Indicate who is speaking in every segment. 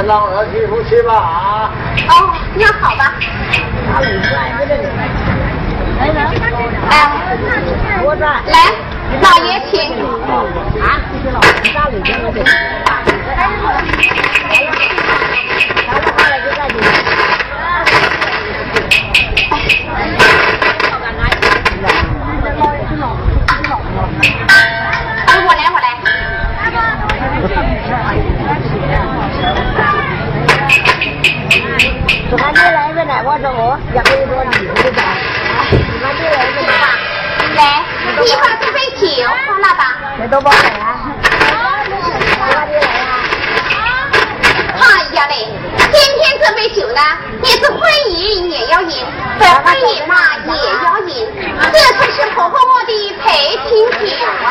Speaker 1: 个老二媳妇去吧。
Speaker 2: 哦，那好吧。来，来，老爷请。啊。我一会儿这杯酒放那吧。
Speaker 3: 你来啊？
Speaker 2: 哎呀嘞，今天这杯酒呢，你是婚饮也要饮，不婚饮嘛也要饮，这可是婆婆我的陪亲酒啊。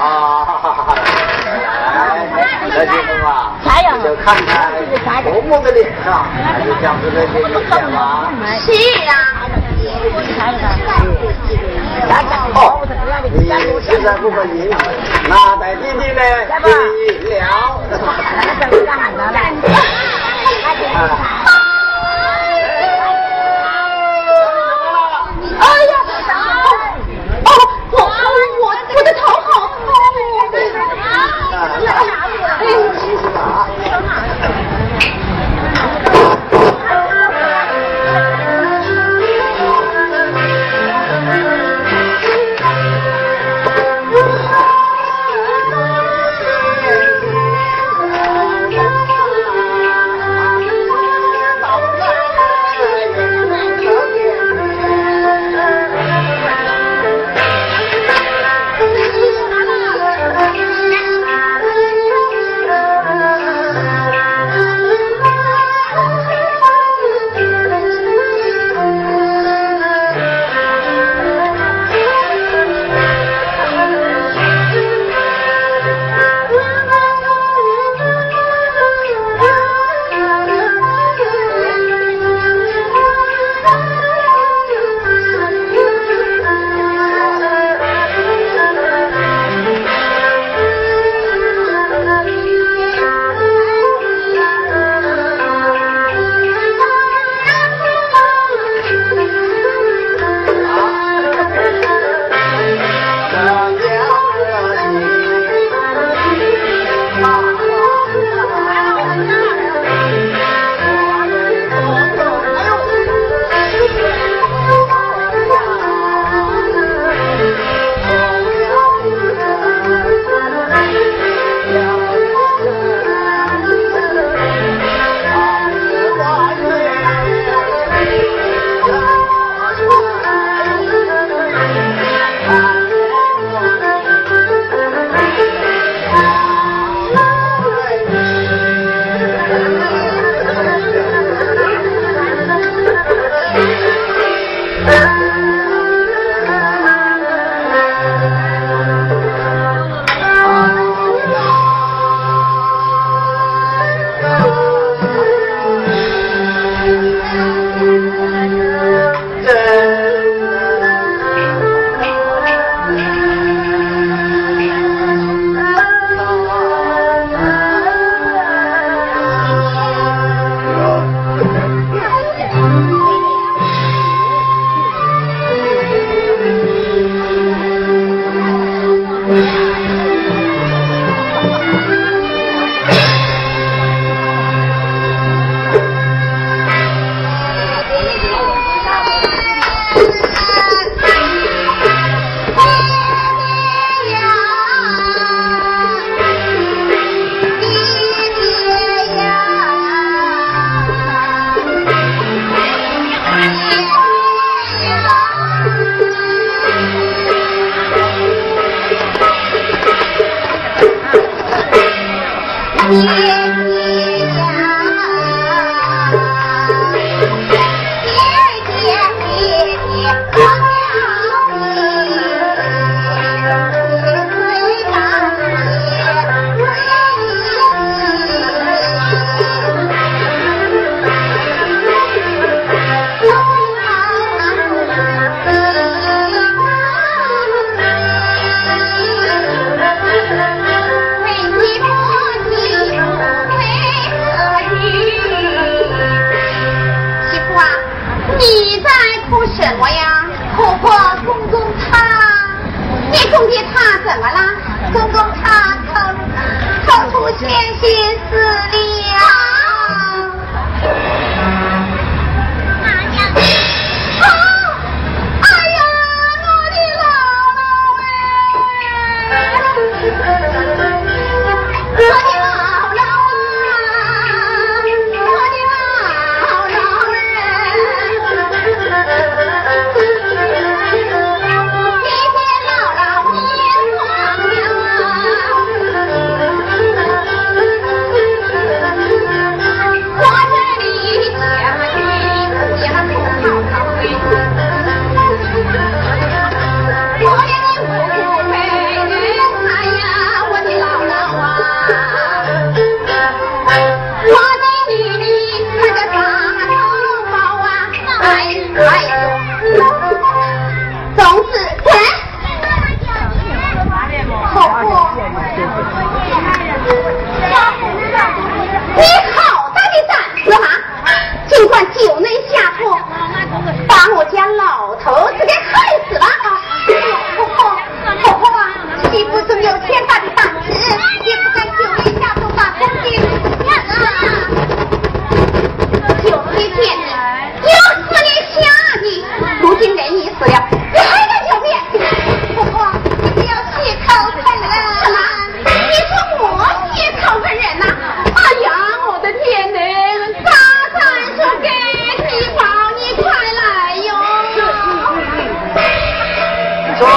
Speaker 1: 啊，来，这媳妇啊，就看看婆婆的脸上，还是讲这个这个钱吗？
Speaker 2: 是啊。
Speaker 1: 哦，你现在不可以，那在弟弟呢？
Speaker 2: 为你怎么呀？婆婆公公
Speaker 4: 他，你公
Speaker 5: 的他怎么了？公公他偷偷
Speaker 2: 出千金私利。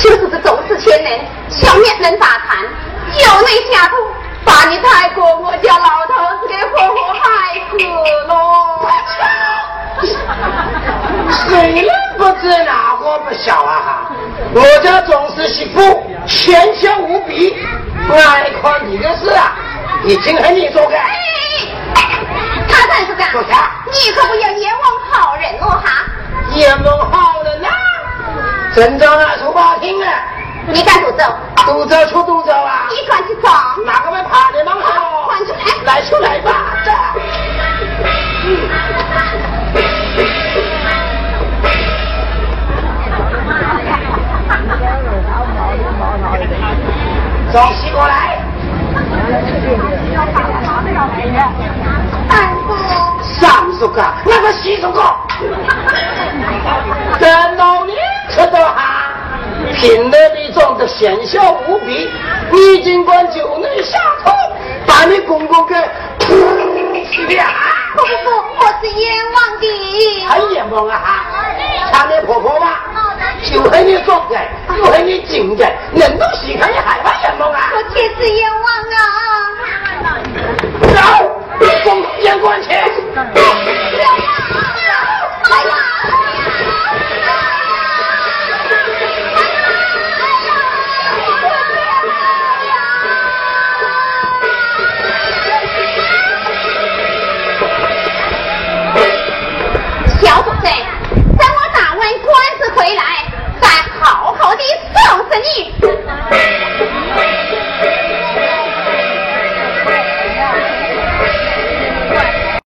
Speaker 2: 就是这重视千人，小面能打谈，就那下头把你带过我家老头子给活活害死了。
Speaker 5: 谁人不知哪个不晓啊？哈，我家总是媳妇贤孝无比，爱看你的事啊，已经和你做个。
Speaker 2: 他才是的，
Speaker 5: 坐下。
Speaker 2: 你可不要冤枉好人哦哈。
Speaker 5: 阎王好人呐，真正啊出把听啊！
Speaker 2: 你敢独走？
Speaker 5: 独走出独走啊！
Speaker 2: 你敢去走？
Speaker 5: 哪个会怕你忙好？
Speaker 2: 快出来！
Speaker 5: 来出来吧！走起过来！
Speaker 2: 三叔，
Speaker 5: 三叔哥，那个西叔哥。这老年吃的哈，品德的装的贤孝无比，你尽管就能下头，把你公公给吐
Speaker 2: 了。不不不，我是冤枉的。
Speaker 5: 很冤枉啊哈！看你婆婆吧，就恨你装的，就恨你精的，人都稀看你害怕冤枉啊！
Speaker 2: 我确实冤枉
Speaker 5: 啊！走，公公监管去。